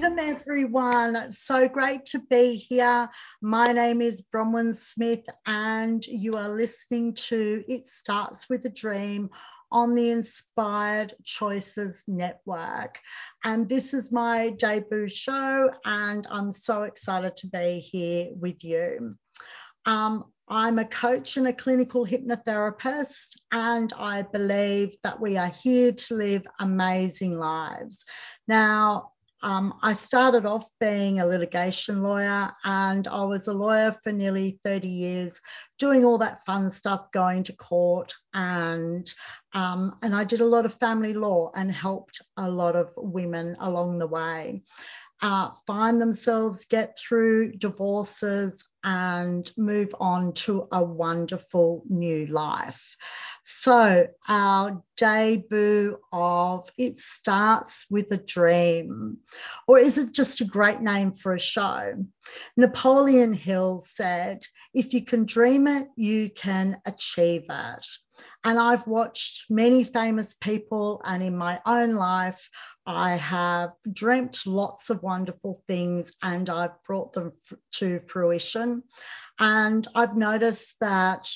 Welcome, everyone. It's so great to be here. My name is Bronwyn Smith, and you are listening to It Starts with a Dream on the Inspired Choices Network. And this is my debut show, and I'm so excited to be here with you. Um, I'm a coach and a clinical hypnotherapist, and I believe that we are here to live amazing lives. Now, um, I started off being a litigation lawyer and I was a lawyer for nearly 30 years, doing all that fun stuff, going to court, and um, and I did a lot of family law and helped a lot of women along the way. Uh, find themselves, get through divorces, and move on to a wonderful new life. So, our debut of It Starts with a Dream, or is it just a great name for a show? Napoleon Hill said, If you can dream it, you can achieve it. And I've watched many famous people, and in my own life, I have dreamt lots of wonderful things and I've brought them f- to fruition. And I've noticed that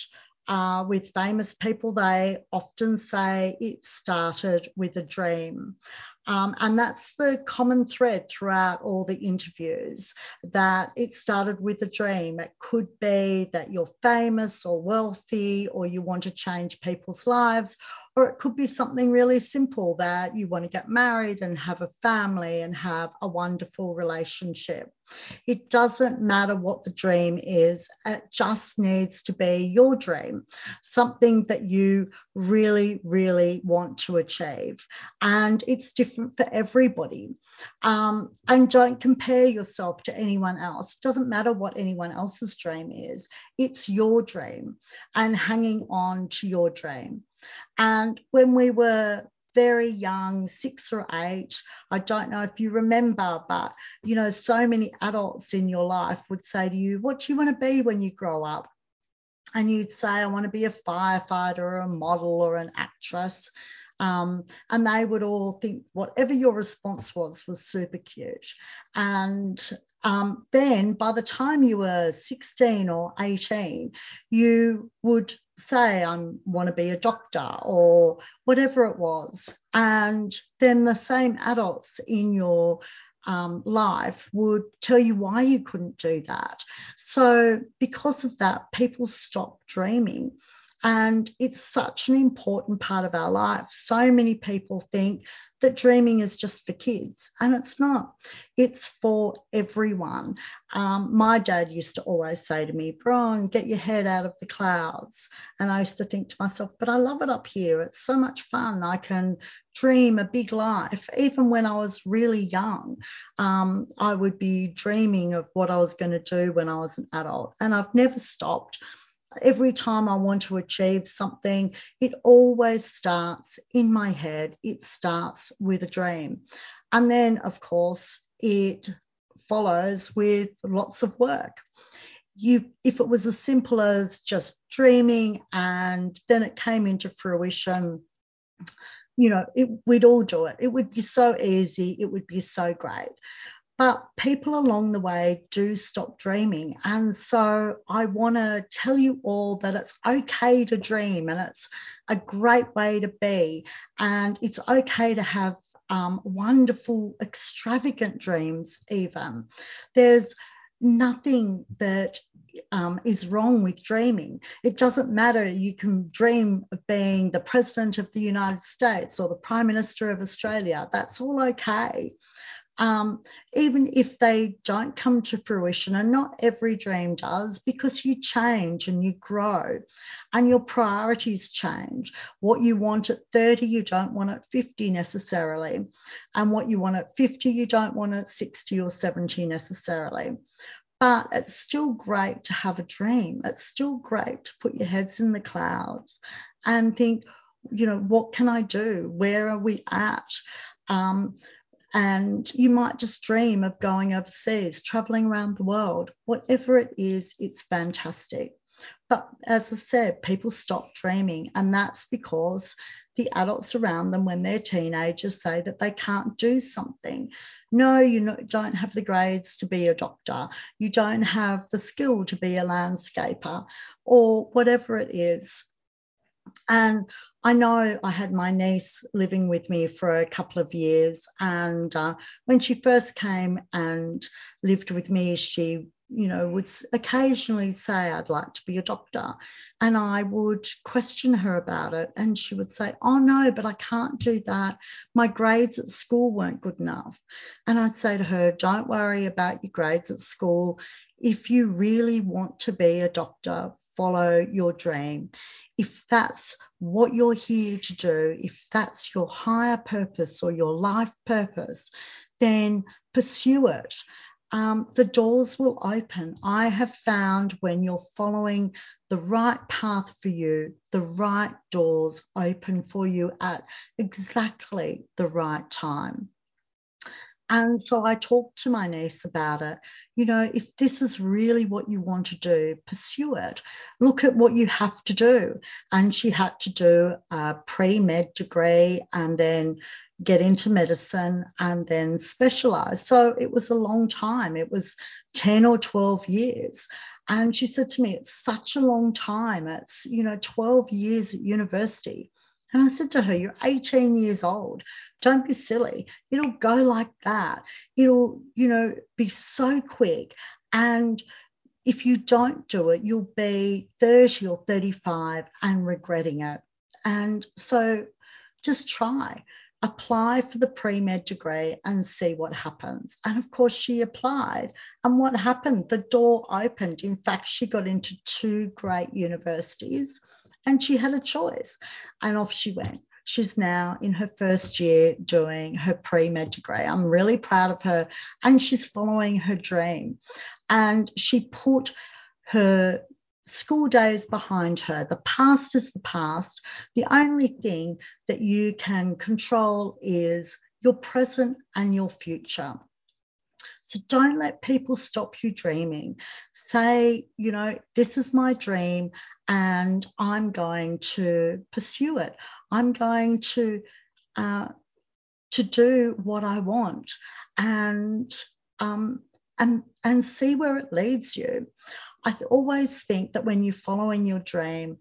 uh, with famous people, they often say it started with a dream. Um, and that's the common thread throughout all the interviews that it started with a dream. It could be that you're famous or wealthy or you want to change people's lives, or it could be something really simple that you want to get married and have a family and have a wonderful relationship. It doesn't matter what the dream is, it just needs to be your dream, something that you really, really want to achieve. And it's different for everybody. Um, and don't compare yourself to anyone else. It doesn't matter what anyone else's dream is, it's your dream and hanging on to your dream. And when we were very young, six or eight, I don't know if you remember, but you know, so many adults in your life would say to you, What do you want to be when you grow up? And you'd say, I want to be a firefighter or a model or an actress. Um, and they would all think whatever your response was was super cute. And um, then by the time you were 16 or 18, you would say, I want to be a doctor or whatever it was. And then the same adults in your um, life would tell you why you couldn't do that. So, because of that, people stop dreaming. And it's such an important part of our life. So many people think that dreaming is just for kids, and it's not. It's for everyone. Um, my dad used to always say to me, Bron, get your head out of the clouds. And I used to think to myself, but I love it up here. It's so much fun. I can dream a big life. Even when I was really young, um, I would be dreaming of what I was going to do when I was an adult, and I've never stopped every time I want to achieve something, it always starts in my head. It starts with a dream. And then, of course, it follows with lots of work. You, if it was as simple as just dreaming and then it came into fruition, you know, it, we'd all do it. It would be so easy. It would be so great. But people along the way do stop dreaming. And so I want to tell you all that it's okay to dream and it's a great way to be. And it's okay to have um, wonderful, extravagant dreams, even. There's nothing that um, is wrong with dreaming. It doesn't matter. You can dream of being the President of the United States or the Prime Minister of Australia. That's all okay um, even if they don't come to fruition, and not every dream does, because you change and you grow and your priorities change. What you want at 30, you don't want at 50 necessarily. And what you want at 50, you don't want at 60 or 70 necessarily. But it's still great to have a dream. It's still great to put your heads in the clouds and think, you know, what can I do? Where are we at? Um, and you might just dream of going overseas, traveling around the world. Whatever it is, it's fantastic. But as I said, people stop dreaming, and that's because the adults around them, when they're teenagers, say that they can't do something. No, you don't have the grades to be a doctor. You don't have the skill to be a landscaper, or whatever it is. And I know I had my niece living with me for a couple of years. And uh, when she first came and lived with me, she you know, would occasionally say, I'd like to be a doctor. And I would question her about it. And she would say, Oh, no, but I can't do that. My grades at school weren't good enough. And I'd say to her, Don't worry about your grades at school. If you really want to be a doctor, follow your dream. If that's what you're here to do, if that's your higher purpose or your life purpose, then pursue it um, the doors will open. I have found when you're following the right path for you, the right doors open for you at exactly the right time. And so I talked to my niece about it. You know, if this is really what you want to do, pursue it. Look at what you have to do. And she had to do a pre med degree and then get into medicine and then specialize. So it was a long time. It was 10 or 12 years. And she said to me, It's such a long time. It's, you know, 12 years at university. And I said to her, You're 18 years old. Don't be silly. It'll go like that. It'll, you know, be so quick. And if you don't do it, you'll be 30 or 35 and regretting it. And so just try apply for the pre med degree and see what happens. And of course, she applied. And what happened? The door opened. In fact, she got into two great universities and she had a choice. And off she went. She's now in her first year doing her pre med degree. I'm really proud of her. And she's following her dream. And she put her school days behind her. The past is the past. The only thing that you can control is your present and your future. So don't let people stop you dreaming. Say, you know, this is my dream and I'm going to pursue it. I'm going to uh, to do what I want and um, and and see where it leads you. I always think that when you're following your dream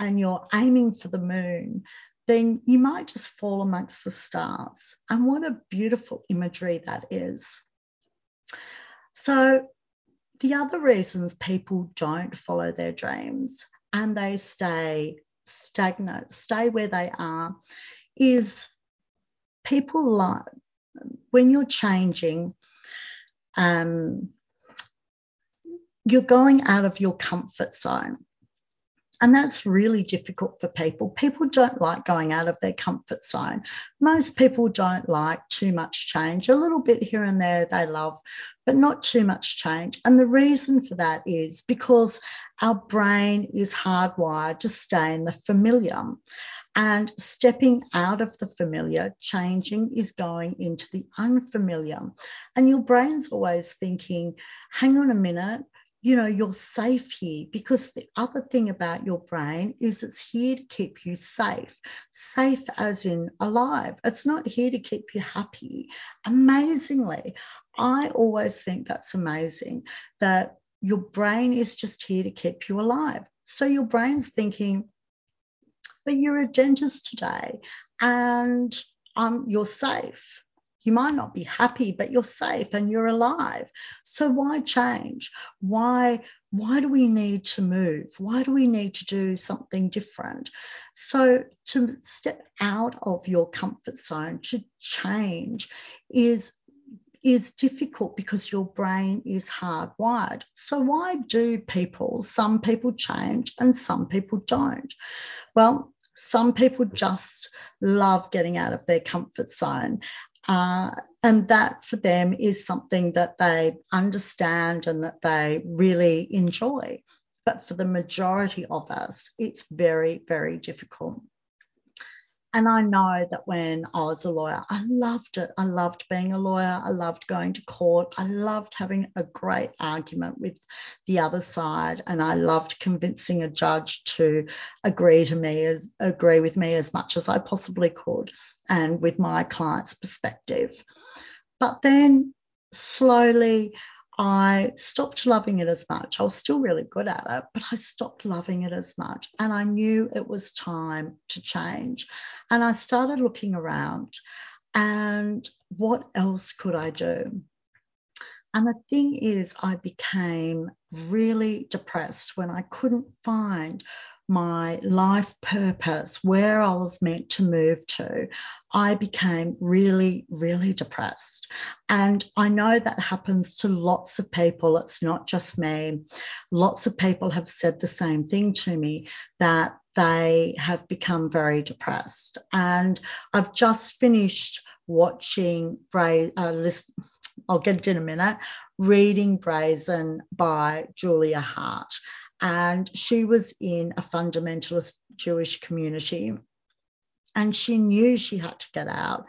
and you're aiming for the moon, then you might just fall amongst the stars. And what a beautiful imagery that is. So, the other reasons people don't follow their dreams and they stay stagnant, stay where they are, is people like when you're changing, um, you're going out of your comfort zone. And that's really difficult for people. People don't like going out of their comfort zone. Most people don't like too much change. A little bit here and there they love, but not too much change. And the reason for that is because our brain is hardwired to stay in the familiar. And stepping out of the familiar, changing is going into the unfamiliar. And your brain's always thinking, hang on a minute, you know, you're safe here because the other thing about your brain is it's here to keep you safe. Safe as in alive. It's not here to keep you happy. Amazingly, I always think that's amazing that your brain is just here to keep you alive. So your brain's thinking, but you're a dentist today and um, you're safe. You might not be happy, but you're safe and you're alive. So why change? Why why do we need to move? Why do we need to do something different? So to step out of your comfort zone, to change is is difficult because your brain is hardwired. So, why do people, some people change and some people don't? Well, some people just love getting out of their comfort zone uh, and that for them is something that they understand and that they really enjoy. But for the majority of us, it's very, very difficult. And I know that when I was a lawyer, I loved it. I loved being a lawyer. I loved going to court. I loved having a great argument with the other side. And I loved convincing a judge to agree to me as agree with me as much as I possibly could and with my client's perspective. But then slowly I stopped loving it as much. I was still really good at it, but I stopped loving it as much. And I knew it was time to change. And I started looking around and what else could I do? And the thing is, I became really depressed when I couldn't find my life purpose, where I was meant to move to, I became really, really depressed. And I know that happens to lots of people. It's not just me. Lots of people have said the same thing to me that they have become very depressed. And I've just finished watching Bray, uh, list, I'll get it in a minute, reading Brazen by Julia Haart and she was in a fundamentalist Jewish community. And she knew she had to get out.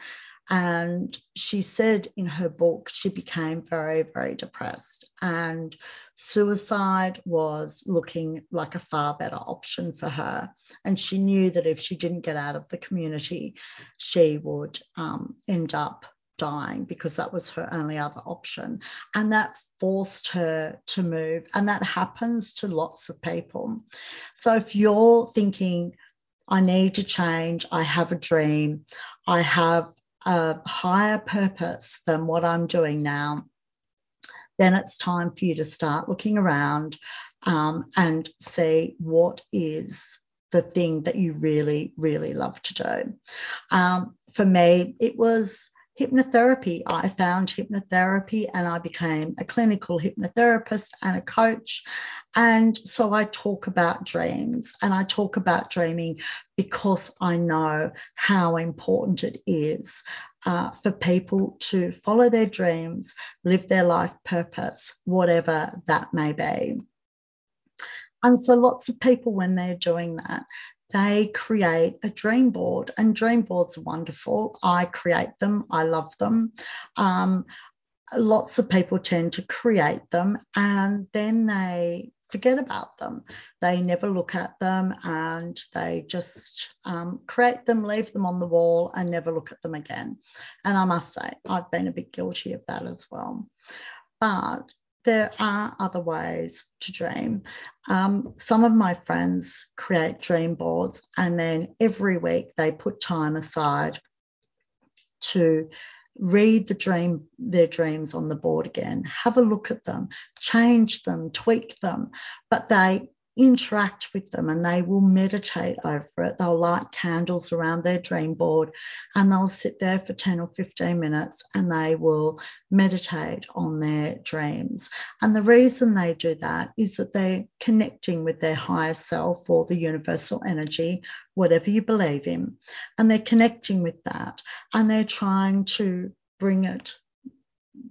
And she said in her book, she became very, very depressed. And suicide was looking like a far better option for her. And she knew that if she didn't get out of the community, she would um, end up dying because that was her only other option. And that forced her to move. And that happens to lots of people. So if you're thinking, I need to change, I have a dream, I have a higher purpose than what I'm doing now, then it's time for you to start looking around um, and see what is the thing that you really, really love to do. Um, for me, it was hypnotherapy. I found hypnotherapy and I became a clinical hypnotherapist and a coach. And so I talk about dreams and I talk about dreaming because I know how important it is uh, for people to follow their dreams, live their life purpose, whatever that may be. And so lots of people, when they're doing that, they create a dream board, and dream boards are wonderful. I create them, I love them. Um, lots of people tend to create them and then they forget about them. They never look at them and they just um, create them, leave them on the wall, and never look at them again. And I must say, I've been a bit guilty of that as well. But there are other ways to dream. Um, some of my friends create dream boards, and then every week they put time aside to read the dream their dreams on the board again have a look at them change them tweak them but they interact with them and they will meditate over it. They'll light candles around their dream board and they'll sit there for 10 or 15 minutes and they will meditate on their dreams. And the reason they do that is that they're connecting with their higher self or the universal energy, whatever you believe in. And they're connecting with that and they're trying to bring it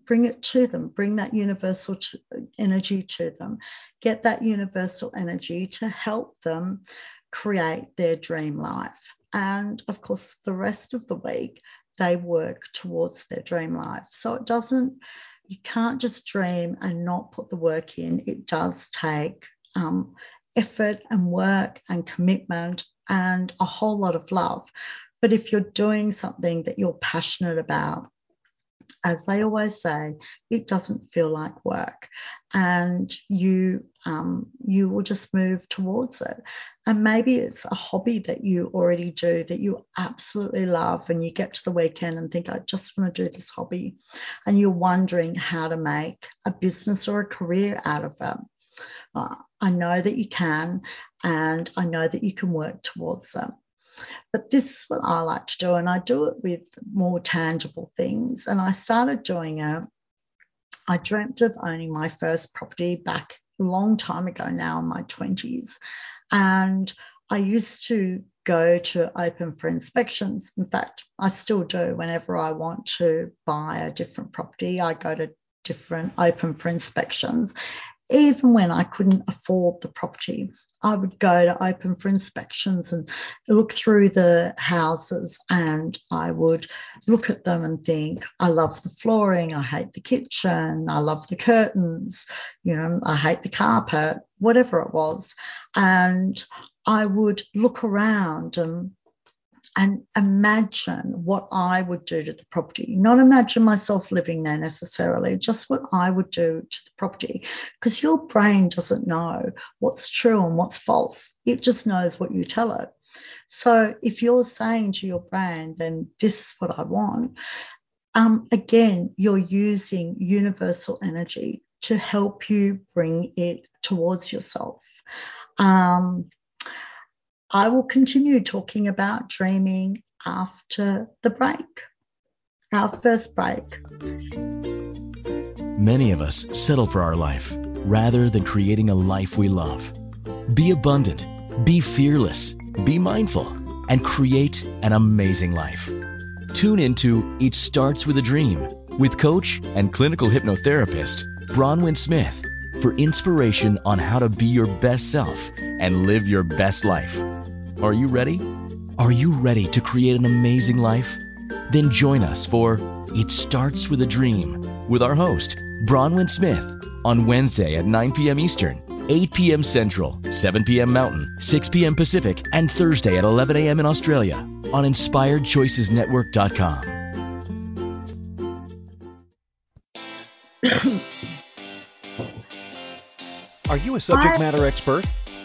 bring it to them, bring that universal to, energy to them, get that universal energy to help them create their dream life. And of course, the rest of the week, they work towards their dream life. So it doesn't, you can't just dream and not put the work in. It does take um, effort and work and commitment and a whole lot of love. But if you're doing something that you're passionate about, as they always say, it doesn't feel like work, and you um, you will just move towards it. And maybe it's a hobby that you already do that you absolutely love, and you get to the weekend and think, I just want to do this hobby, and you're wondering how to make a business or a career out of it. I know that you can, and I know that you can work towards it. But this is what I like to do, and I do it with more tangible things. And I started doing it. I dreamt of owning my first property back a long time ago now in my 20s. And I used to go to open for inspections. In fact, I still do whenever I want to buy a different property. I go to different open for inspections even when I couldn't afford the property. I would go to open for inspections and look through the houses and I would look at them and think, I love the flooring, I hate the kitchen, I love the curtains, you know, I hate the carpet, whatever it was. And I would look around and and imagine what I would do to the property. Not imagine myself living there necessarily, just what I would do to the property. Because your brain doesn't know what's true and what's false, it just knows what you tell it. So if you're saying to your brain, then this is what I want, um, again, you're using universal energy to help you bring it towards yourself. Um, I will continue talking about dreaming after the break, our first break. Many of us settle for our life rather than creating a life we love. Be abundant, be fearless, be mindful, and create an amazing life. Tune into It Starts with a Dream with coach and clinical hypnotherapist Bronwyn Smith for inspiration on how to be your best self and live your best life. Are you ready? Are you ready to create an amazing life? Then join us for It Starts with a Dream with our host, Bronwyn Smith, on Wednesday at 9 p.m. Eastern, 8 p.m. Central, 7 p.m. Mountain, 6 p.m. Pacific, and Thursday at 11 a.m. in Australia on InspiredChoicesNetwork.com. Are you a subject matter expert?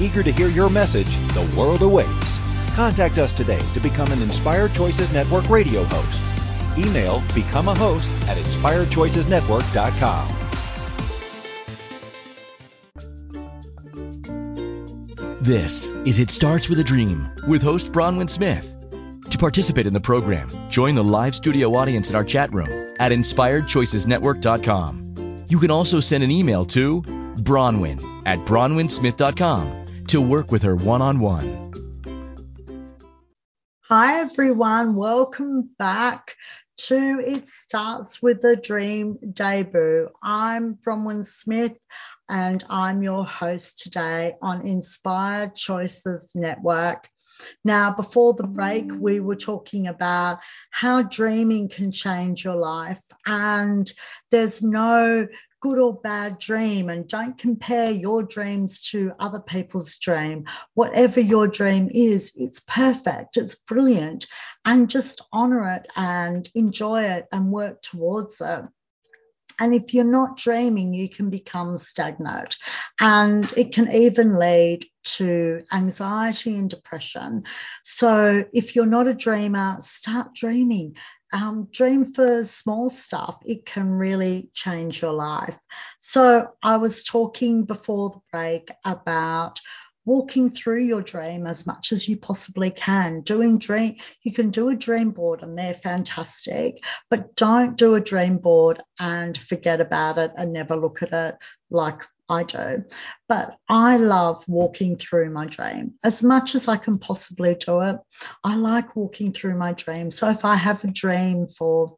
Eager to hear your message, the world awaits. Contact us today to become an Inspired Choices Network radio host. Email become a host at inspiredchoicesnetwork.com. This is It Starts with a Dream with host Bronwyn Smith. To participate in the program, join the live studio audience in our chat room at inspiredchoicesnetwork.com. You can also send an email to bronwyn at bronwynsmith.com to work with her one on one. Hi, everyone. Welcome back to It Starts with a Dream debut. I'm Bronwyn Smith and I'm your host today on Inspired Choices Network. Now, before the break, we were talking about how dreaming can change your life, and there's no good or bad dream and don't compare your dreams to other people's dream. Whatever your dream is, it's perfect, it's brilliant, and just honor it and enjoy it and work towards it. And if you're not dreaming, you can become stagnant. And it can even lead to anxiety and depression. So if you're not a dreamer, start dreaming um, dream for small stuff, it can really change your life. So, I was talking before the break about walking through your dream as much as you possibly can. Doing dream, you can do a dream board and they're fantastic, but don't do a dream board and forget about it and never look at it like I do. But I love walking through my dream as much as I can possibly do it. I like walking through my dream. So if I have a dream for,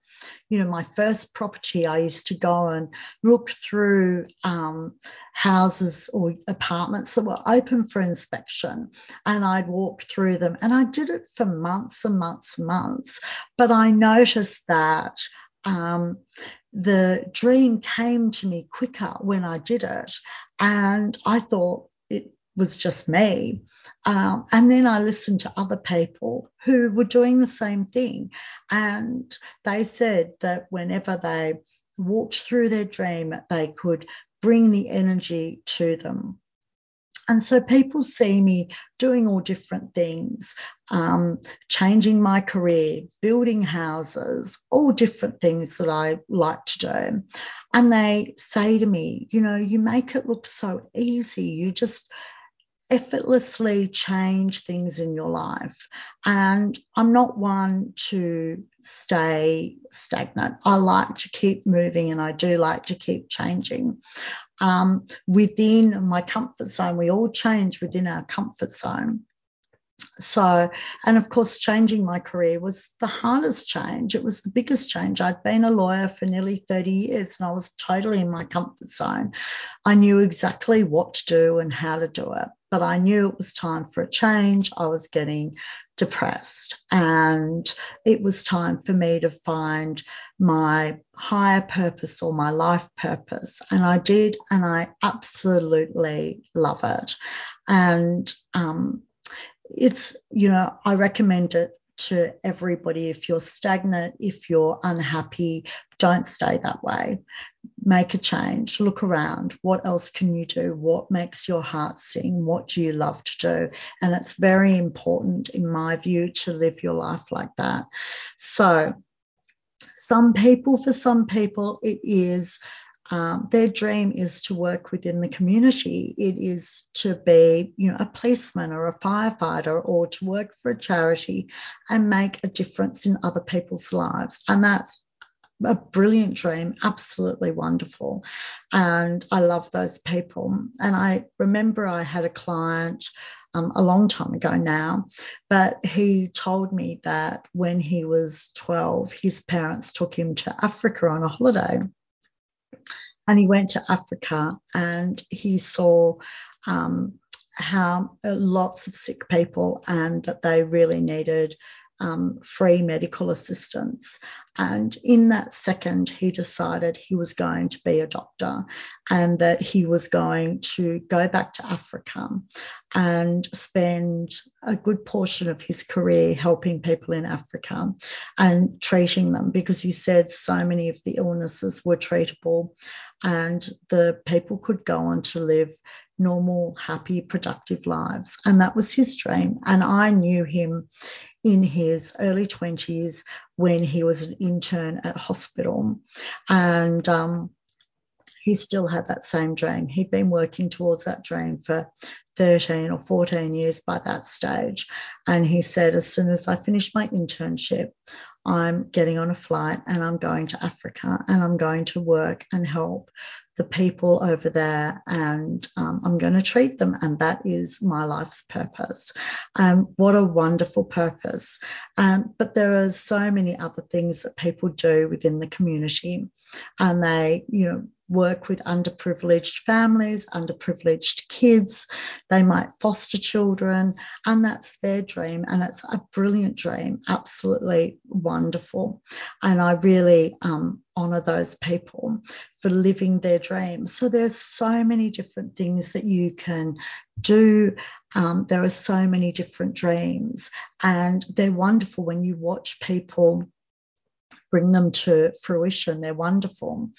you know, my first property, I used to go and look through um, houses or apartments that were open for inspection and I'd walk through them. And I did it for months and months and months. But I noticed that um, the dream came to me quicker when I did it. And I thought it was just me. Um, and then I listened to other people who were doing the same thing. And they said that whenever they walked through their dream, they could bring the energy to them. And so people see me doing all different things, um, changing my career, building houses, all different things that I like to do. And they say to me, you know, you make it look so easy. You just effortlessly change things in your life. And I'm not one to stay stagnant. I like to keep moving and I do like to keep changing. Um, within my comfort zone, we all change within our comfort zone. So, and of course, changing my career was the hardest change. It was the biggest change. I'd been a lawyer for nearly 30 years and I was totally in my comfort zone. I knew exactly what to do and how to do it, but I knew it was time for a change. I was getting depressed and it was time for me to find my higher purpose or my life purpose. And I did, and I absolutely love it. And, um, it's, you know, I recommend it to everybody. If you're stagnant, if you're unhappy, don't stay that way. Make a change. Look around. What else can you do? What makes your heart sing? What do you love to do? And it's very important, in my view, to live your life like that. So, some people, for some people, it is um, their dream is to work within the community. It is to be, you know, a policeman or a firefighter or to work for a charity and make a difference in other people's lives. And that's a brilliant dream, absolutely wonderful. And I love those people. And I remember I had a client um, a long time ago now, but he told me that when he was 12, his parents took him to Africa on a holiday and he went to Africa and he saw um, how lots of sick people and that they really needed um, free medical assistance. And in that second, he decided he was going to be a doctor and that he was going to go back to Africa and spend a good portion of his career helping people in Africa and treating them because he said so many of the illnesses were treatable and the people could go on to live normal, happy, productive lives. And that was his dream. And I knew him in his early 20s when he was an intern at hospital. And um, he still had that same dream. He'd been working towards that dream for 13 or 14 years by that stage. And he said, as soon as I finish my internship, I'm getting on a flight and I'm going to Africa and I'm going to work and help the people over there and um, I'm going to treat them. And that is my life's purpose. Um, what a wonderful purpose. Um, but there are so many other things that people do within the community and they, you know, work with underprivileged families, underprivileged kids. They might foster children, and that's their dream. And it's a brilliant dream, absolutely wonderful. And I really um, honor those people for living their dreams. So there's so many different things that you can do. Um, there are so many different dreams, and they're wonderful when you watch people bring them to fruition. They're wonderful.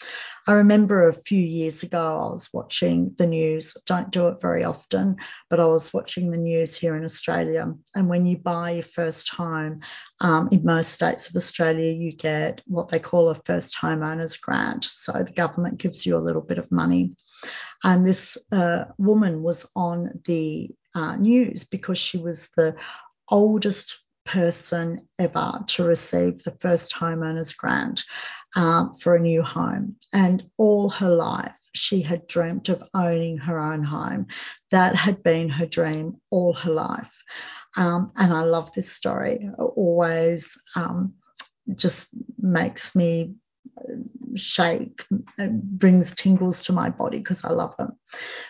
I remember a few years ago, I was watching the news. Don't do it very often, but I was watching the news here in Australia. And when you buy your first home, um, in most states of Australia, you get what they call a first homeowners grant. So the government gives you a little bit of money. And this uh, woman was on the uh, news because she was the oldest person ever to receive the first homeowners grant um, for a new home. And all her life, she had dreamt of owning her own home. That had been her dream all her life. Um, and I love this story. It always um, just makes me shake, brings tingles to my body because I love it.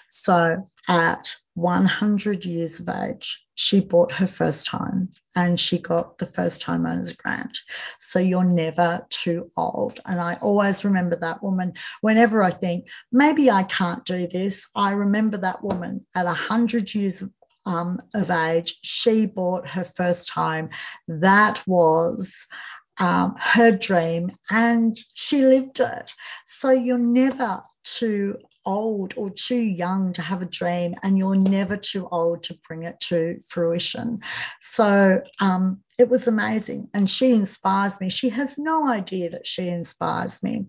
So at 100 years of age, she bought her first home and she got the first homeowners grant. So you're never too old. And I always remember that woman. Whenever I think, maybe I can't do this, I remember that woman at 100 years um, of age. She bought her first home. That was um, her dream and she lived it. So you're never too old or too young to have a dream, and you're never too old to bring it to fruition. So um, it was amazing. And she inspires me. She has no idea that she inspires me.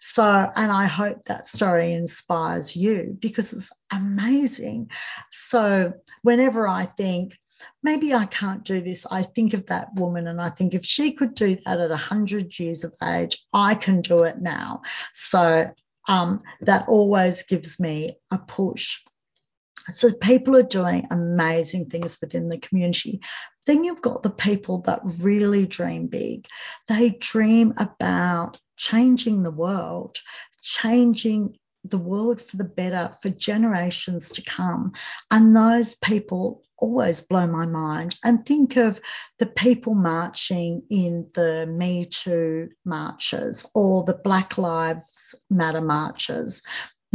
So, and I hope that story inspires you because it's amazing. So, whenever I think, maybe I can't do this. I think of that woman and I think if she could do that at 100 years of age, I can do it now. So um, that always gives me a push. So people are doing amazing things within the community. Then you've got the people that really dream big. They dream about changing the world, changing the world for the better for generations to come. And those people always blow my mind. And think of the people marching in the Me Too marches or the Black Lives Matter marches.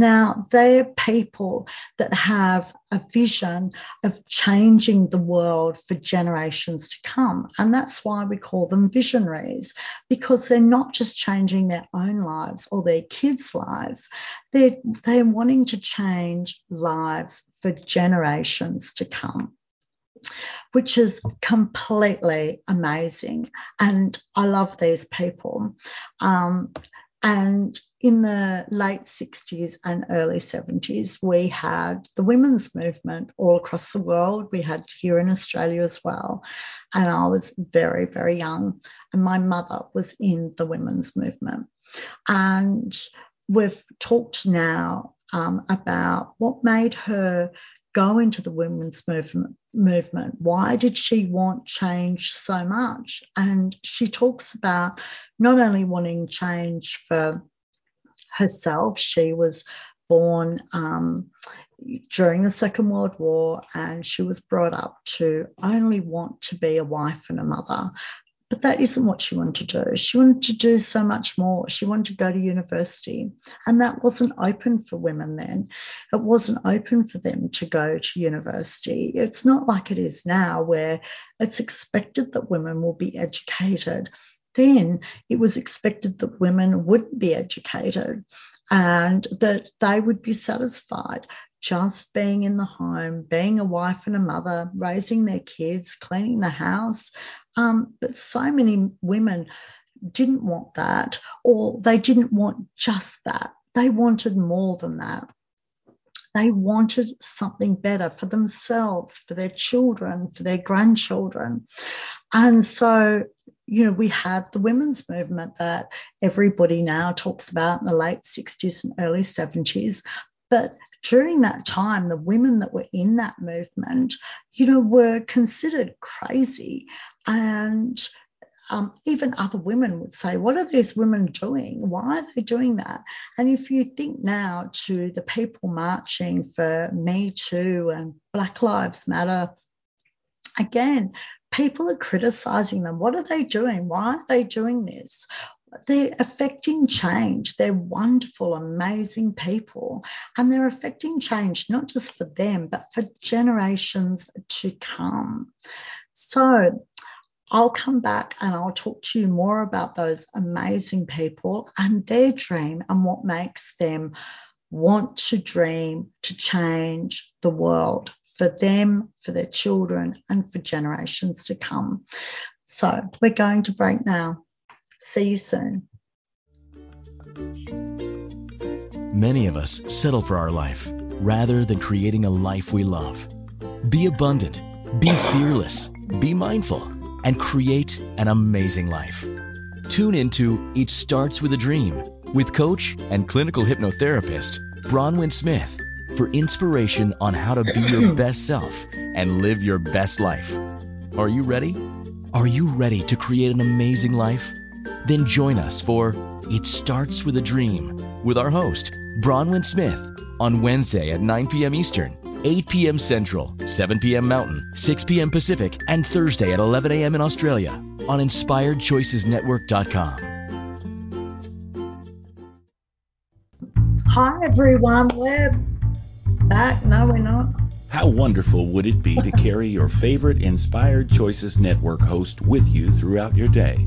Now, they're people that have a vision of changing the world for generations to come. And that's why we call them visionaries, because they're not just changing their own lives or their kids' lives, they're, they're wanting to change lives for generations to come which is completely amazing. And I love these people. Um, and in the late 60s and early 70s, we had the women's movement all across the world. We had here in Australia as well. And I was very, very young. And my mother was in the women's movement. And we've talked now um, about what made her go into the women's movement. Why did she want change so much? And she talks about not only wanting change for herself, she was born um, during the Second World War and she was brought up to only want to be a wife and a mother. But that isn't what she wanted to do. She wanted to do so much more. She wanted to go to university, and that wasn't open for women then. It wasn't open for them to go to university. It's not like it is now, where it's expected that women will be educated. Then it was expected that women wouldn't be educated and that they would be satisfied just being in the home, being a wife and a mother, raising their kids, cleaning the house. Um, but so many women didn't want that, or they didn't want just that. They wanted more than that. They wanted something better for themselves, for their children, for their grandchildren. And so, you know, we had the women's movement that everybody now talks about in the late 60s and early 70s. But during that time, the women that were in that movement, you know, were considered crazy. And um, even other women would say, What are these women doing? Why are they doing that? And if you think now to the people marching for Me Too and Black Lives Matter, again, people are criticizing them. What are they doing? Why are they doing this? They're affecting change. They're wonderful, amazing people, and they're affecting change not just for them, but for generations to come. So, I'll come back and I'll talk to you more about those amazing people and their dream and what makes them want to dream to change the world for them, for their children, and for generations to come. So, we're going to break now. See you soon. Many of us settle for our life rather than creating a life we love. Be abundant, be fearless, be mindful, and create an amazing life. Tune into It Starts with a Dream with coach and clinical hypnotherapist Bronwyn Smith for inspiration on how to be your best self and live your best life. Are you ready? Are you ready to create an amazing life? Then join us for It Starts with a Dream with our host, Bronwyn Smith, on Wednesday at 9 p.m. Eastern, 8 p.m. Central, 7 p.m. Mountain, 6 p.m. Pacific, and Thursday at 11 a.m. in Australia on InspiredChoicesNetwork.com. Hi, everyone. We're back. No, we're not. How wonderful would it be to carry your favorite Inspired Choices Network host with you throughout your day?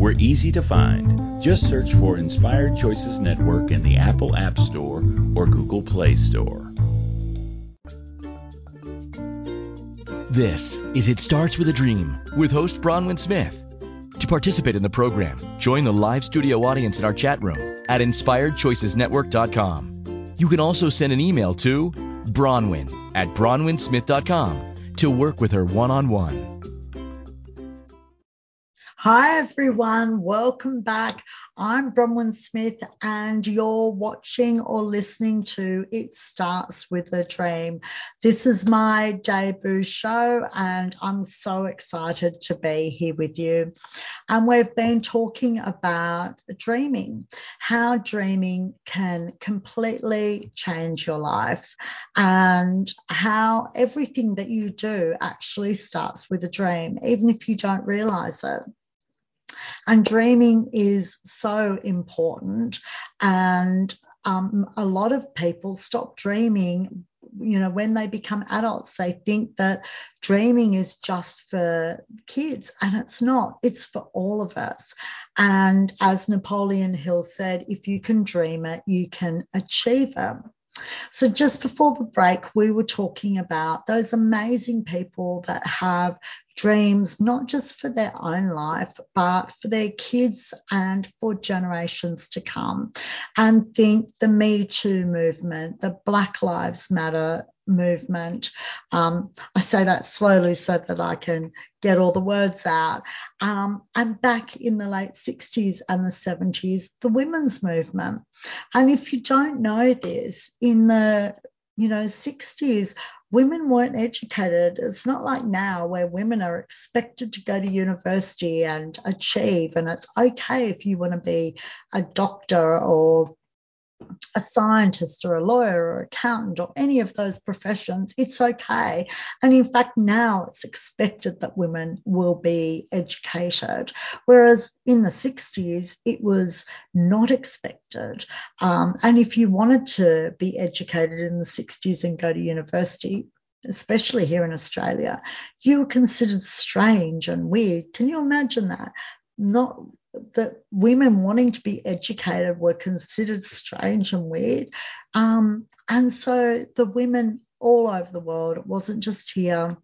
We're easy to find. Just search for Inspired Choices Network in the Apple App Store or Google Play Store. This is It Starts With a Dream with host Bronwyn Smith. To participate in the program, join the live studio audience in our chat room at inspiredchoicesnetwork.com. You can also send an email to Bronwyn at bronwynsmith.com to work with her one on one. Hi, everyone. Welcome back. I'm Bronwyn Smith, and you're watching or listening to It Starts with a Dream. This is my debut show, and I'm so excited to be here with you. And we've been talking about dreaming, how dreaming can completely change your life, and how everything that you do actually starts with a dream, even if you don't realize it. And dreaming is so important. And um, a lot of people stop dreaming you know when they become adults. They think that dreaming is just for kids and it's not. It's for all of us. And as napoleon hill said if you can dream it you can achieve it so, just before the break, we were talking about those amazing people that have dreams, not just for their own life, but for their kids and for generations to come. And think the Me Too movement, the Black Lives Matter movement. Um, I say that slowly so that I can get all the words out. Um, and back in the late 60s and the 70s, the women's movement. And if you don't know this, in the you know 60s women weren't educated it's not like now where women are expected to go to university and achieve and it's okay if you want to be a doctor or a scientist or a lawyer or accountant or any of those professions, it's okay. And in fact, now it's expected that women will be educated. Whereas in the 60s, it was not expected. Um, and if you wanted to be educated in the 60s and go to university, especially here in Australia, you were considered strange and weird. Can you imagine that? Not that women wanting to be educated were considered strange and weird. Um, and so the women all over the world, it wasn't just here,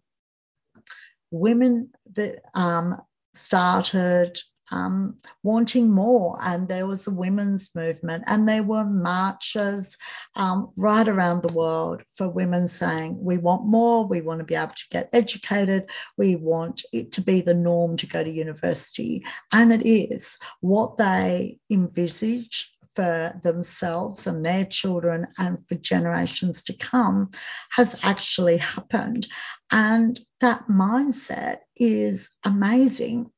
women that um, started um, wanting more. And there was a women's movement, and there were marches um, right around the world for women saying, We want more, we want to be able to get educated, we want it to be the norm to go to university. And it is what they envisage for themselves and their children and for generations to come has actually happened. And that mindset is amazing.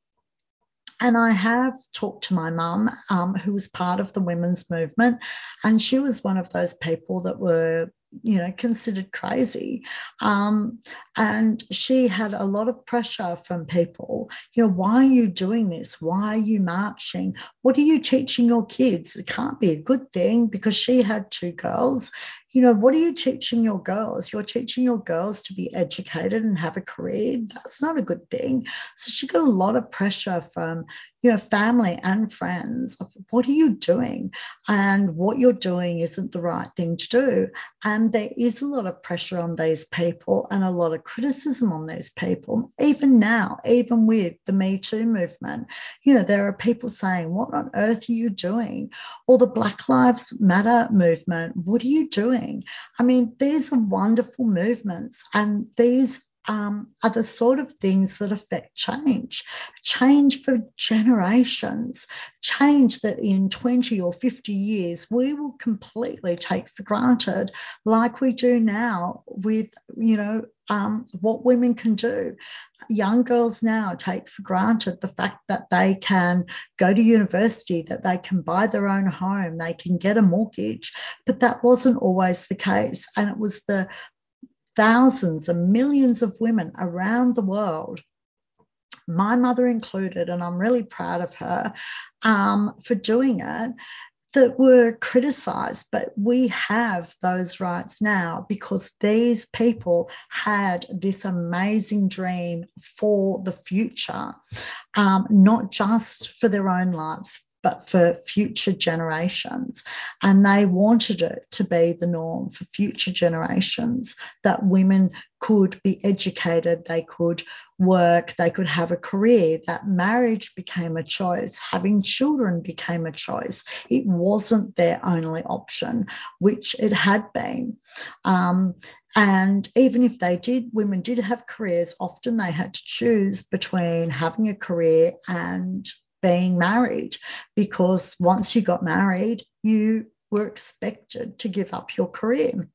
And I have talked to my mum, um, who was part of the women's movement, and she was one of those people that were you know considered crazy. Um, and she had a lot of pressure from people. You know why are you doing this? Why are you marching? What are you teaching your kids? It can't be a good thing because she had two girls you know, what are you teaching your girls? You're teaching your girls to be educated and have a career. That's not a good thing. So she got a lot of pressure from, you know, family and friends of what are you doing? And what you're doing isn't the right thing to do. And there is a lot of pressure on these people and a lot of criticism on these people, even now, even with the Me Too movement. You know, there are people saying, What on earth are you doing? Or the Black Lives Matter movement, what are you doing? I mean, these are wonderful movements, and these um, are the sort of things that affect change, change for generations, change that in 20 or 50 years we will completely take for granted, like we do now with, you know, um, what women can do. Young girls now take for granted the fact that they can go to university, that they can buy their own home, they can get a mortgage, but that wasn't always the case. And it was the thousands and millions of women around the world my mother included, and I'm really proud of her um, for doing it, that were criticized, but we have those rights now because these people had this amazing dream for the future, um, not just for their own lives, but for future generations. And they wanted it to be the norm for future generations that women could be educated, they could work, they could have a career, that marriage became a choice, having children became a choice. It wasn't their only option, which it had been. Um, and even if they did, women did have careers, often they had to choose between having a career and being married because once you got married, you were expected to give up your career.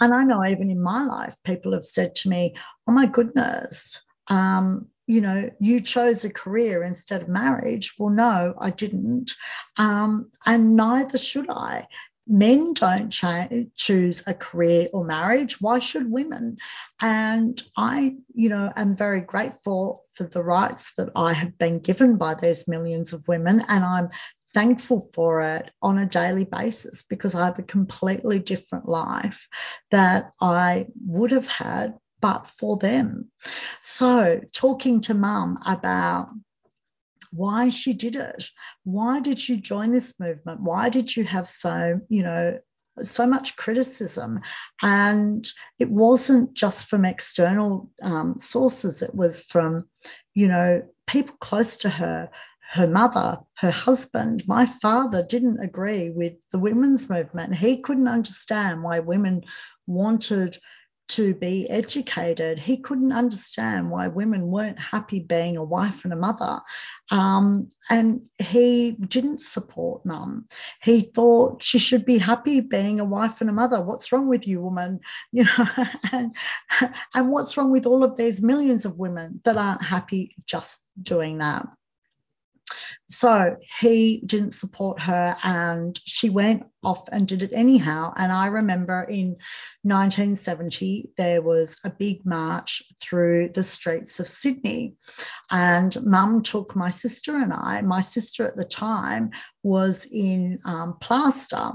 And I know even in my life, people have said to me, Oh my goodness, um, you know, you chose a career instead of marriage. Well, no, I didn't. Um, and neither should I. Men don't choose a career or marriage. Why should women? And I, you know, am very grateful for the rights that I have been given by these millions of women. And I'm thankful for it on a daily basis because I have a completely different life that I would have had but for them. So, talking to mum about why she did it, why did you join this movement? Why did you have so, you know, so much criticism. And it wasn't just from external um, sources, it was from, you know, people close to her her mother, her husband, my father didn't agree with the women's movement. He couldn't understand why women wanted to be educated. He couldn't understand why women weren't happy being a wife and a mother. Um, and he didn't support mum. He thought she should be happy being a wife and a mother. What's wrong with you, woman? You know, and, and what's wrong with all of these millions of women that aren't happy just doing that? So he didn't support her and she went off and did it anyhow. And I remember in 1970, there was a big march through the streets of Sydney. And mum took my sister and I. My sister at the time was in um, plaster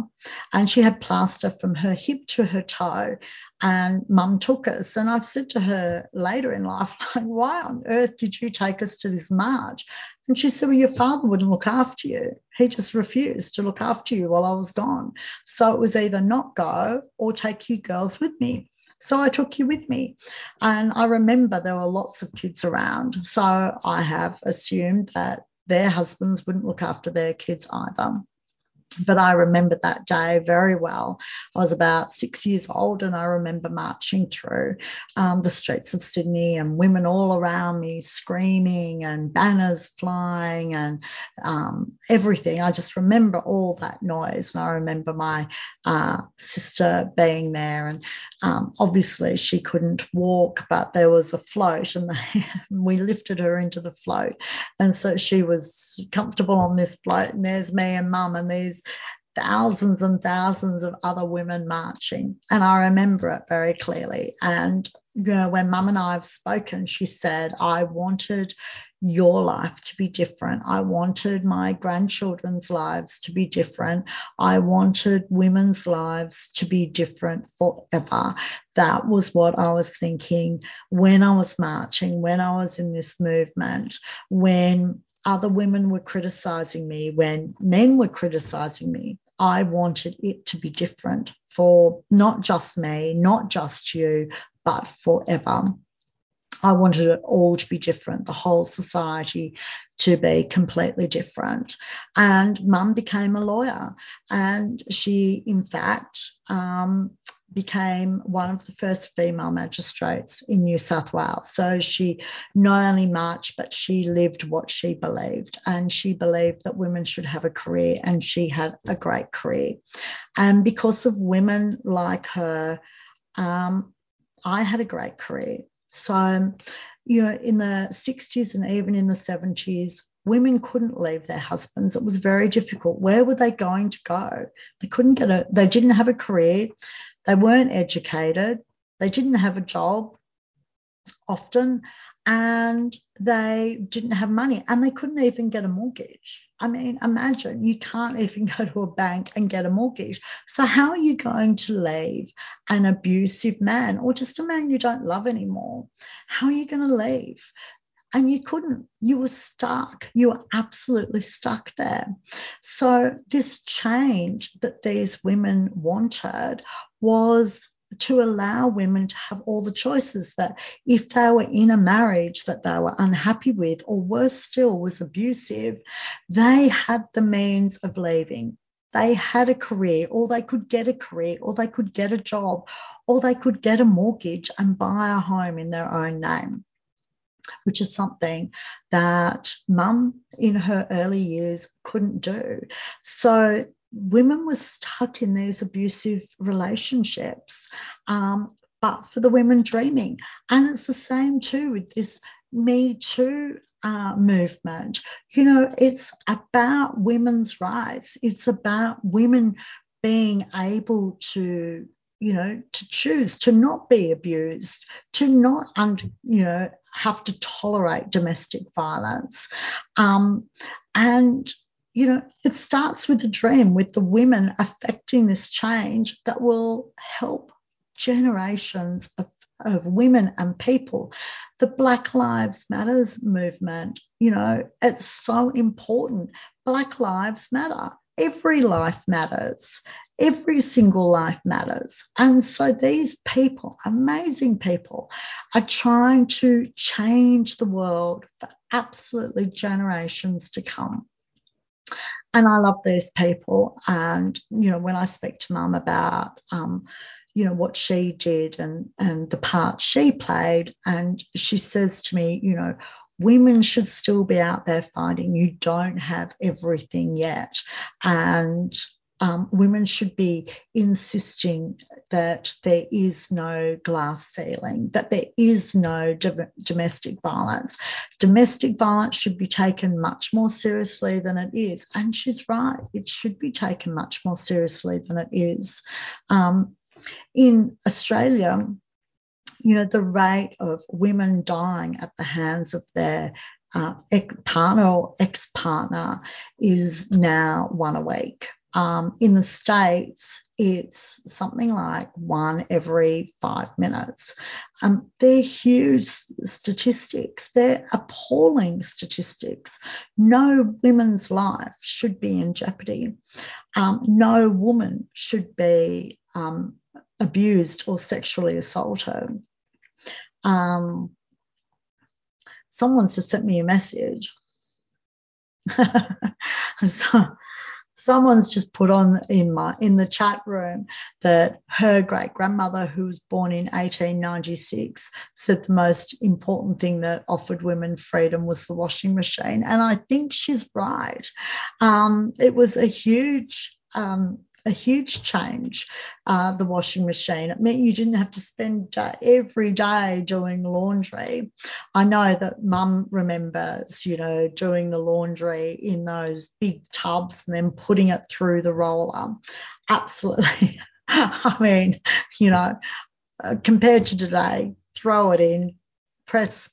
and she had plaster from her hip to her toe. And mum took us. And I've said to her later in life, like, why on earth did you take us to this march? And she said, Well, your father wouldn't look after you. He just refused to look after you while I was gone. So it was either not go or take you girls with me. So I took you with me. And I remember there were lots of kids around. So I have assumed that their husbands wouldn't look after their kids either but I remember that day very well. I was about six years old, and I remember marching through um, the streets of Sydney and women all around me screaming and banners flying and um, everything. I just remember all that noise, and I remember my uh, sister being there. And um, obviously, she couldn't walk, but there was a float, and they, we lifted her into the float, and so she was comfortable on this float. And there's me and mum, and there's thousands and thousands of other women marching. And I remember it very clearly. And you know, when mum and I have spoken, she said, I wanted your life to be different. I wanted my grandchildren's lives to be different. I wanted women's lives to be different forever. That was what I was thinking when I was marching, when I was in this movement, when other women were criticizing me, when men were criticizing me, I wanted it to be different for not just me, not just you, but forever. I wanted it all to be different, the whole society to be completely different. And mum became a lawyer, and she, in fact, um, became one of the first female magistrates in New South Wales. So she not only marched, but she lived what she believed. And she believed that women should have a career, and she had a great career. And because of women like her, um, I had a great career. So, you know, in the 60s and even in the 70s, women couldn't leave their husbands. It was very difficult. Where were they going to go? They couldn't get a, they didn't have a career. They weren't educated. They didn't have a job often and they didn't have money and they couldn't even get a mortgage. I mean, imagine you can't even go to a bank and get a mortgage. So, how are you going to leave an abusive man or just a man you don't love anymore? How are you going to leave? And you couldn't, you were stuck. You were absolutely stuck there. So, this change that these women wanted was to allow women to have all the choices that if they were in a marriage that they were unhappy with, or worse still, was abusive, they had the means of leaving. They had a career, or they could get a career, or they could get a job, or they could get a mortgage and buy a home in their own name which is something that mum in her early years couldn't do. So women were stuck in these abusive relationships. Um, but for the women dreaming. And it's the same too with this Me Too uh, movement. You know, it's about women's rights, it's about women being able to you know to choose to not be abused to not under you know have to tolerate domestic violence um, and you know, it starts with a dream, with the women affecting this change that will help generations of, of women and people. The Black Lives Matters movement, you know, it's so important. Black Lives Matter. Every life matters. Every single life matters. And so these people, amazing people, are trying to change the world for absolutely generations to come and I love these people. And you know, when I speak to Mum about um, you know what she did and and the part she played, and she says to me, you know, women should still be out there fighting. You don't have everything yet, and um, women should be insisting that there is no glass ceiling, that there is no do- domestic violence. Domestic violence should be taken much more seriously than it is. And she's right, it should be taken much more seriously than it is. Um, in Australia, you know, the rate of women dying at the hands of their uh, partner or ex partner is now one a week. Um, in the States, it's something like one every five minutes. Um, they're huge statistics. They're appalling statistics. No woman's life should be in jeopardy. Um, no woman should be um, abused or sexually assaulted. Um, someone's just sent me a message. so, someone's just put on in my in the chat room that her great grandmother who was born in 1896 said the most important thing that offered women freedom was the washing machine. And i think she's right. Um, it was a huge um, a huge change, uh, the washing machine. It meant you didn't have to spend uh, every day doing laundry. I know that mum remembers, you know, doing the laundry in those big tubs and then putting it through the roller. Absolutely. I mean, you know, uh, compared to today, throw it in, press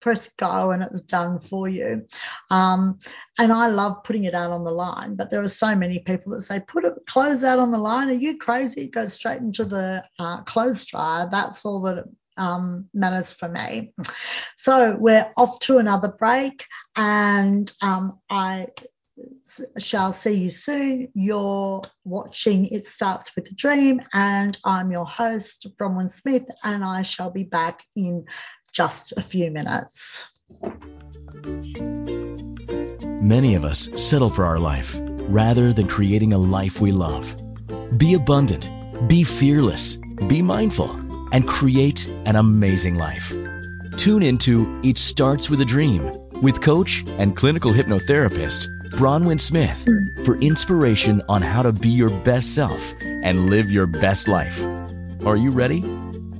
press go and it's done for you. Um, and I love putting it out on the line, but there are so many people that say, put it, clothes out on the line. Are you crazy? Goes straight into the uh, clothes dryer. That's all that um, matters for me. So we're off to another break, and um, I shall see you soon. You're watching It Starts with a Dream, and I'm your host, Bronwyn Smith, and I shall be back in just a few minutes. Many of us settle for our life rather than creating a life we love. Be abundant, be fearless, be mindful, and create an amazing life. Tune into It Starts with a Dream with coach and clinical hypnotherapist Bronwyn Smith for inspiration on how to be your best self and live your best life. Are you ready?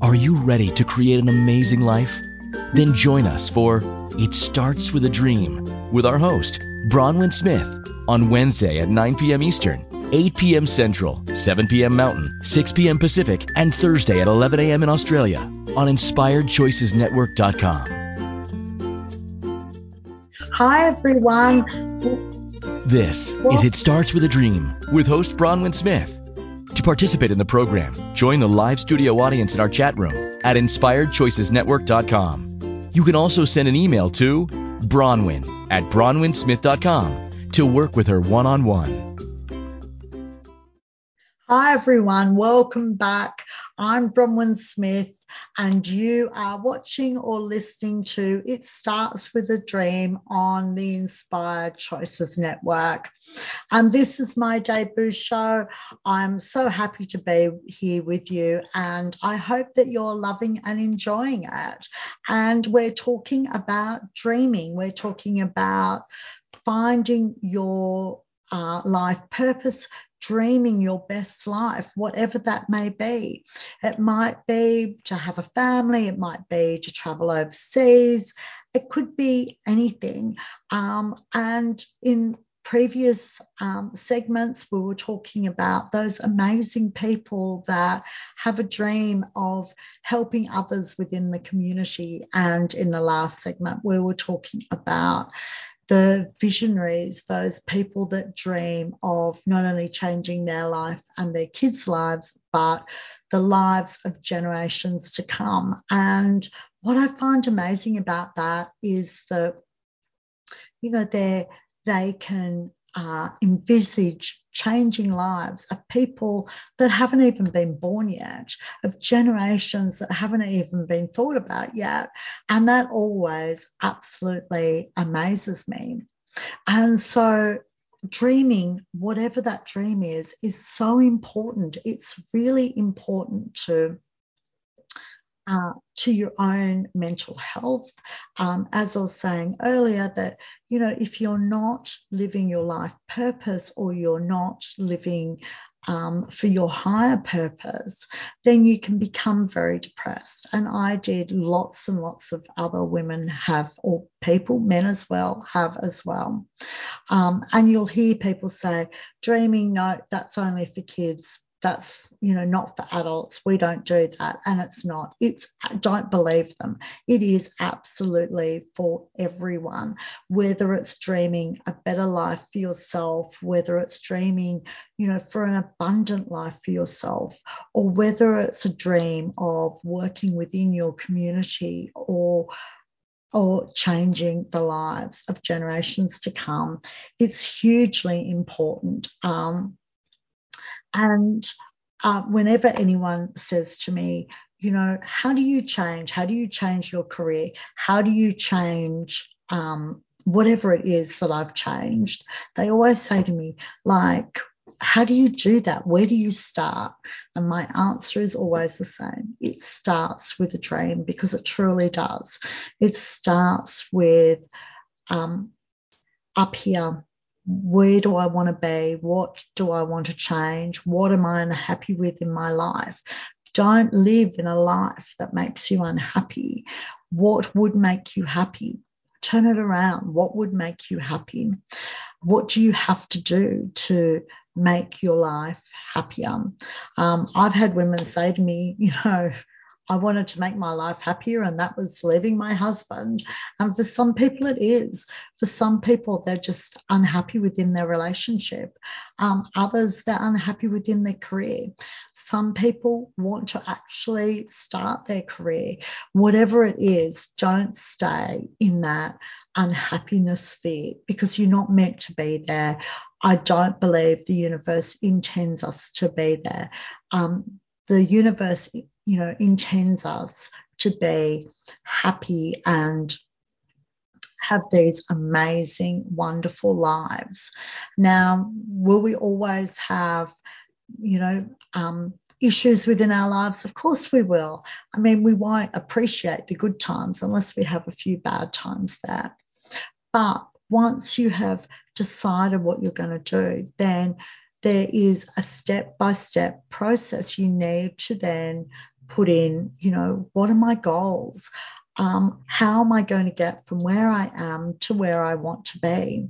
Are you ready to create an amazing life? Then join us for It Starts with a Dream with our host, Bronwyn Smith, on Wednesday at 9 p.m. Eastern 8 p.m. Central, 7 p.m. Mountain, 6 p.m. Pacific, and Thursday at 11 a.m. in Australia on InspiredChoicesNetwork.com. Hi, everyone. This is It Starts With a Dream with host Bronwyn Smith. To participate in the program, join the live studio audience in our chat room at InspiredChoicesNetwork.com. You can also send an email to Bronwyn at BronwynSmith.com to work with her one on one. Hi, everyone. Welcome back. I'm Bronwyn Smith, and you are watching or listening to It Starts with a Dream on the Inspired Choices Network. And this is my debut show. I'm so happy to be here with you, and I hope that you're loving and enjoying it. And we're talking about dreaming, we're talking about finding your uh, life purpose, dreaming your best life, whatever that may be. It might be to have a family, it might be to travel overseas, it could be anything. Um, and in previous um, segments, we were talking about those amazing people that have a dream of helping others within the community. And in the last segment, we were talking about the visionaries, those people that dream of not only changing their life and their kids' lives, but the lives of generations to come. And what I find amazing about that is that, you know, they they can uh, envisage changing lives of people that haven't even been born yet, of generations that haven't even been thought about yet. And that always absolutely amazes me. And so, dreaming, whatever that dream is, is so important. It's really important to uh, to your own mental health. Um, as I was saying earlier, that, you know, if you're not living your life purpose or you're not living um, for your higher purpose, then you can become very depressed. And I did lots and lots of other women have, or people, men as well, have as well. Um, and you'll hear people say, dreaming, no, that's only for kids that's you know not for adults. We don't do that and it's not. It's don't believe them. It is absolutely for everyone. Whether it's dreaming a better life for yourself whether it's dreaming you know for an abundant life for yourself or whether it's a dream of working within your community or or changing the lives of generations to come it's hugely important. Um, and uh, whenever anyone says to me, you know, how do you change? How do you change your career? How do you change um, whatever it is that I've changed? They always say to me, like, how do you do that? Where do you start? And my answer is always the same. It starts with a dream because it truly does. It starts with um, up here where do I want to be? What do I want to change? What am I unhappy with in my life? Don't live in a life that makes you unhappy. What would make you happy? Turn it around. What would make you happy? What do you have to do to make your life happier? Um, I've had women say to me, you know, I wanted to make my life happier, and that was leaving my husband. And for some people, it is. For some people, they're just unhappy within their relationship. Um, others, they're unhappy within their career. Some people want to actually start their career. Whatever it is, don't stay in that unhappiness sphere because you're not meant to be there. I don't believe the universe intends us to be there. Um, the universe you know, intends us to be happy and have these amazing, wonderful lives. Now, will we always have, you know, um, issues within our lives? Of course we will. I mean, we won't appreciate the good times unless we have a few bad times there. But once you have decided what you're going to do, then there is a step by step process you need to then put in, you know, what are my goals? Um, how am I going to get from where I am to where I want to be?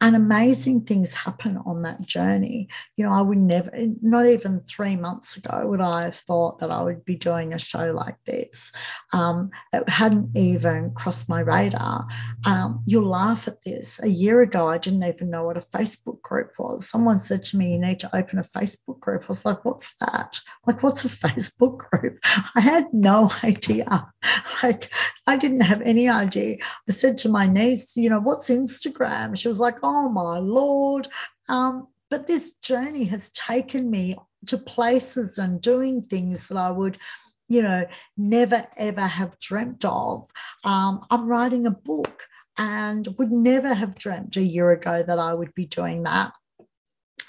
And amazing things happen on that journey. You know, I would never, not even three months ago, would I have thought that I would be doing a show like this. Um, it hadn't even crossed my radar. Um, you'll laugh at this. A year ago, I didn't even know what a Facebook group was. Someone said to me, You need to open a Facebook group. I was like, What's that? Like, what's a Facebook group? I had no idea. Like, I didn't have any idea. I said to my niece, you know, what's Instagram? She was like, oh my Lord. Um, but this journey has taken me to places and doing things that I would, you know, never ever have dreamt of. Um, I'm writing a book and would never have dreamt a year ago that I would be doing that.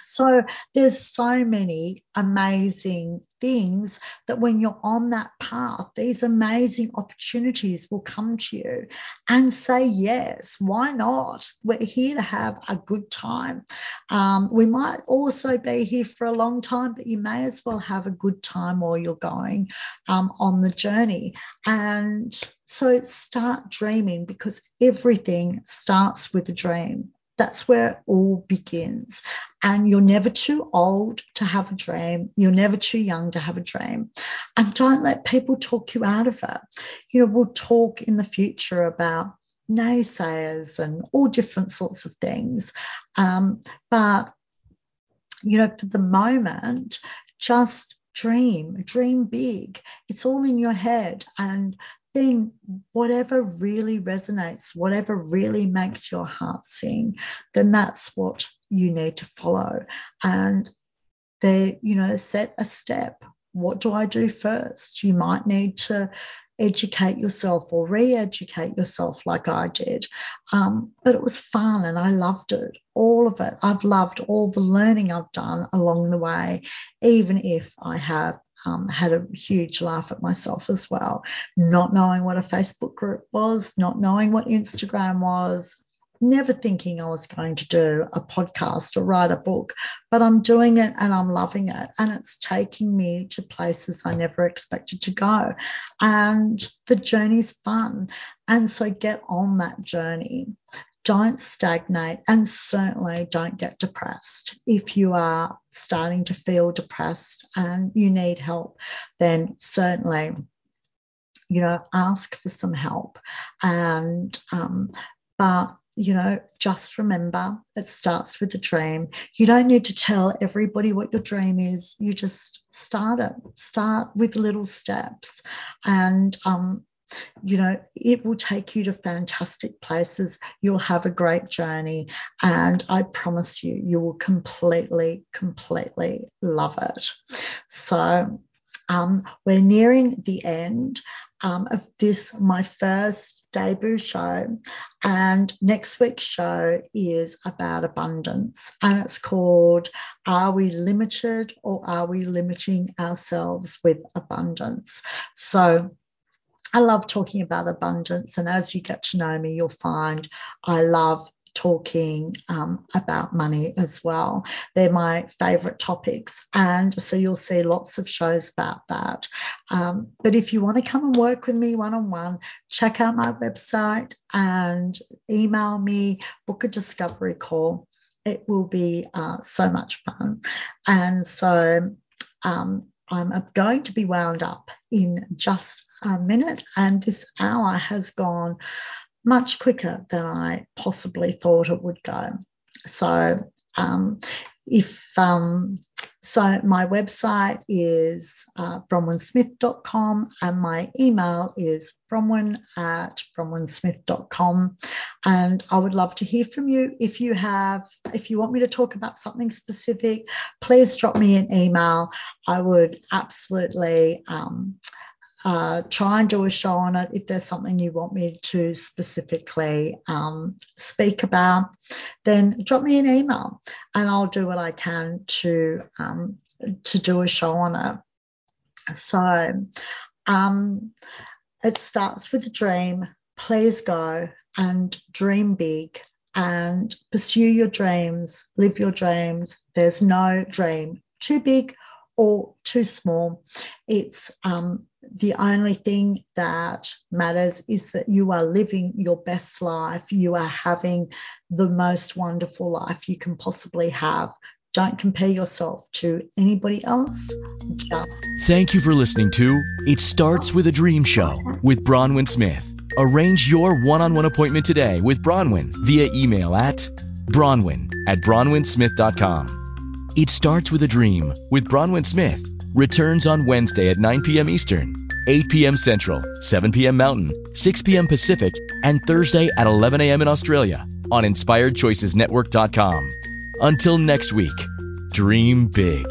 So there's so many amazing things that when you're on that path, these amazing opportunities will come to you and say, yes, why not? We're here to have a good time. Um, we might also be here for a long time, but you may as well have a good time while you're going um, on the journey. And so start dreaming because everything starts with a dream. That's where it all begins. And you're never too old to have a dream. You're never too young to have a dream. And don't let people talk you out of it. You know, we'll talk in the future about naysayers and all different sorts of things. Um, but, you know, for the moment, just dream, dream big. It's all in your head. And then whatever really resonates, whatever really makes your heart sing, then that's what you need to follow. And they, you know, set a step. What do I do first? You might need to educate yourself or re educate yourself like I did. Um, but it was fun and I loved it, all of it. I've loved all the learning I've done along the way, even if I have um, had a huge laugh at myself as well, not knowing what a Facebook group was, not knowing what Instagram was, never thinking I was going to do a podcast or write a book, but I'm doing it and I'm loving it. And it's taking me to places I never expected to go. And the journey's fun. And so get on that journey don't stagnate and certainly don't get depressed. If you are starting to feel depressed and you need help, then certainly, you know, ask for some help. And, um, but you know, just remember it starts with a dream. You don't need to tell everybody what your dream is. You just start it. Start with little steps. And um, you know, it will take you to fantastic places. You'll have a great journey. And I promise you, you will completely, completely love it. So, um, we're nearing the end um, of this, my first debut show. And next week's show is about abundance. And it's called Are We Limited or Are We Limiting Ourselves with Abundance? So, I love talking about abundance. And as you get to know me, you'll find I love talking um, about money as well. They're my favorite topics. And so you'll see lots of shows about that. Um, but if you want to come and work with me one on one, check out my website and email me, book a discovery call. It will be uh, so much fun. And so um, I'm going to be wound up in just a minute, and this hour has gone much quicker than I possibly thought it would go. So, um, if um, so, my website is uh, bronwynsmith.com and my email is bronwyn at bronwynsmith.com. And I would love to hear from you. If you have, if you want me to talk about something specific, please drop me an email. I would absolutely um, uh, try and do a show on it if there's something you want me to specifically um, speak about then drop me an email and i'll do what i can to um, to do a show on it. So um, it starts with a dream. Please go and dream big and pursue your dreams. Live your dreams. There's no dream too big or too small. It's um, the only thing that matters is that you are living your best life. You are having the most wonderful life you can possibly have. Don't compare yourself to anybody else. Just Thank you for listening to It Starts with a Dream Show with Bronwyn Smith. Arrange your one on one appointment today with Bronwyn via email at bronwyn at bronwynsmith.com. It Starts with a Dream with Bronwyn Smith returns on Wednesday at 9 p.m. Eastern, 8 p.m. Central, 7 p.m. Mountain, 6 p.m. Pacific, and Thursday at 11 a.m. in Australia on InspiredChoicesNetwork.com. Until next week, dream big.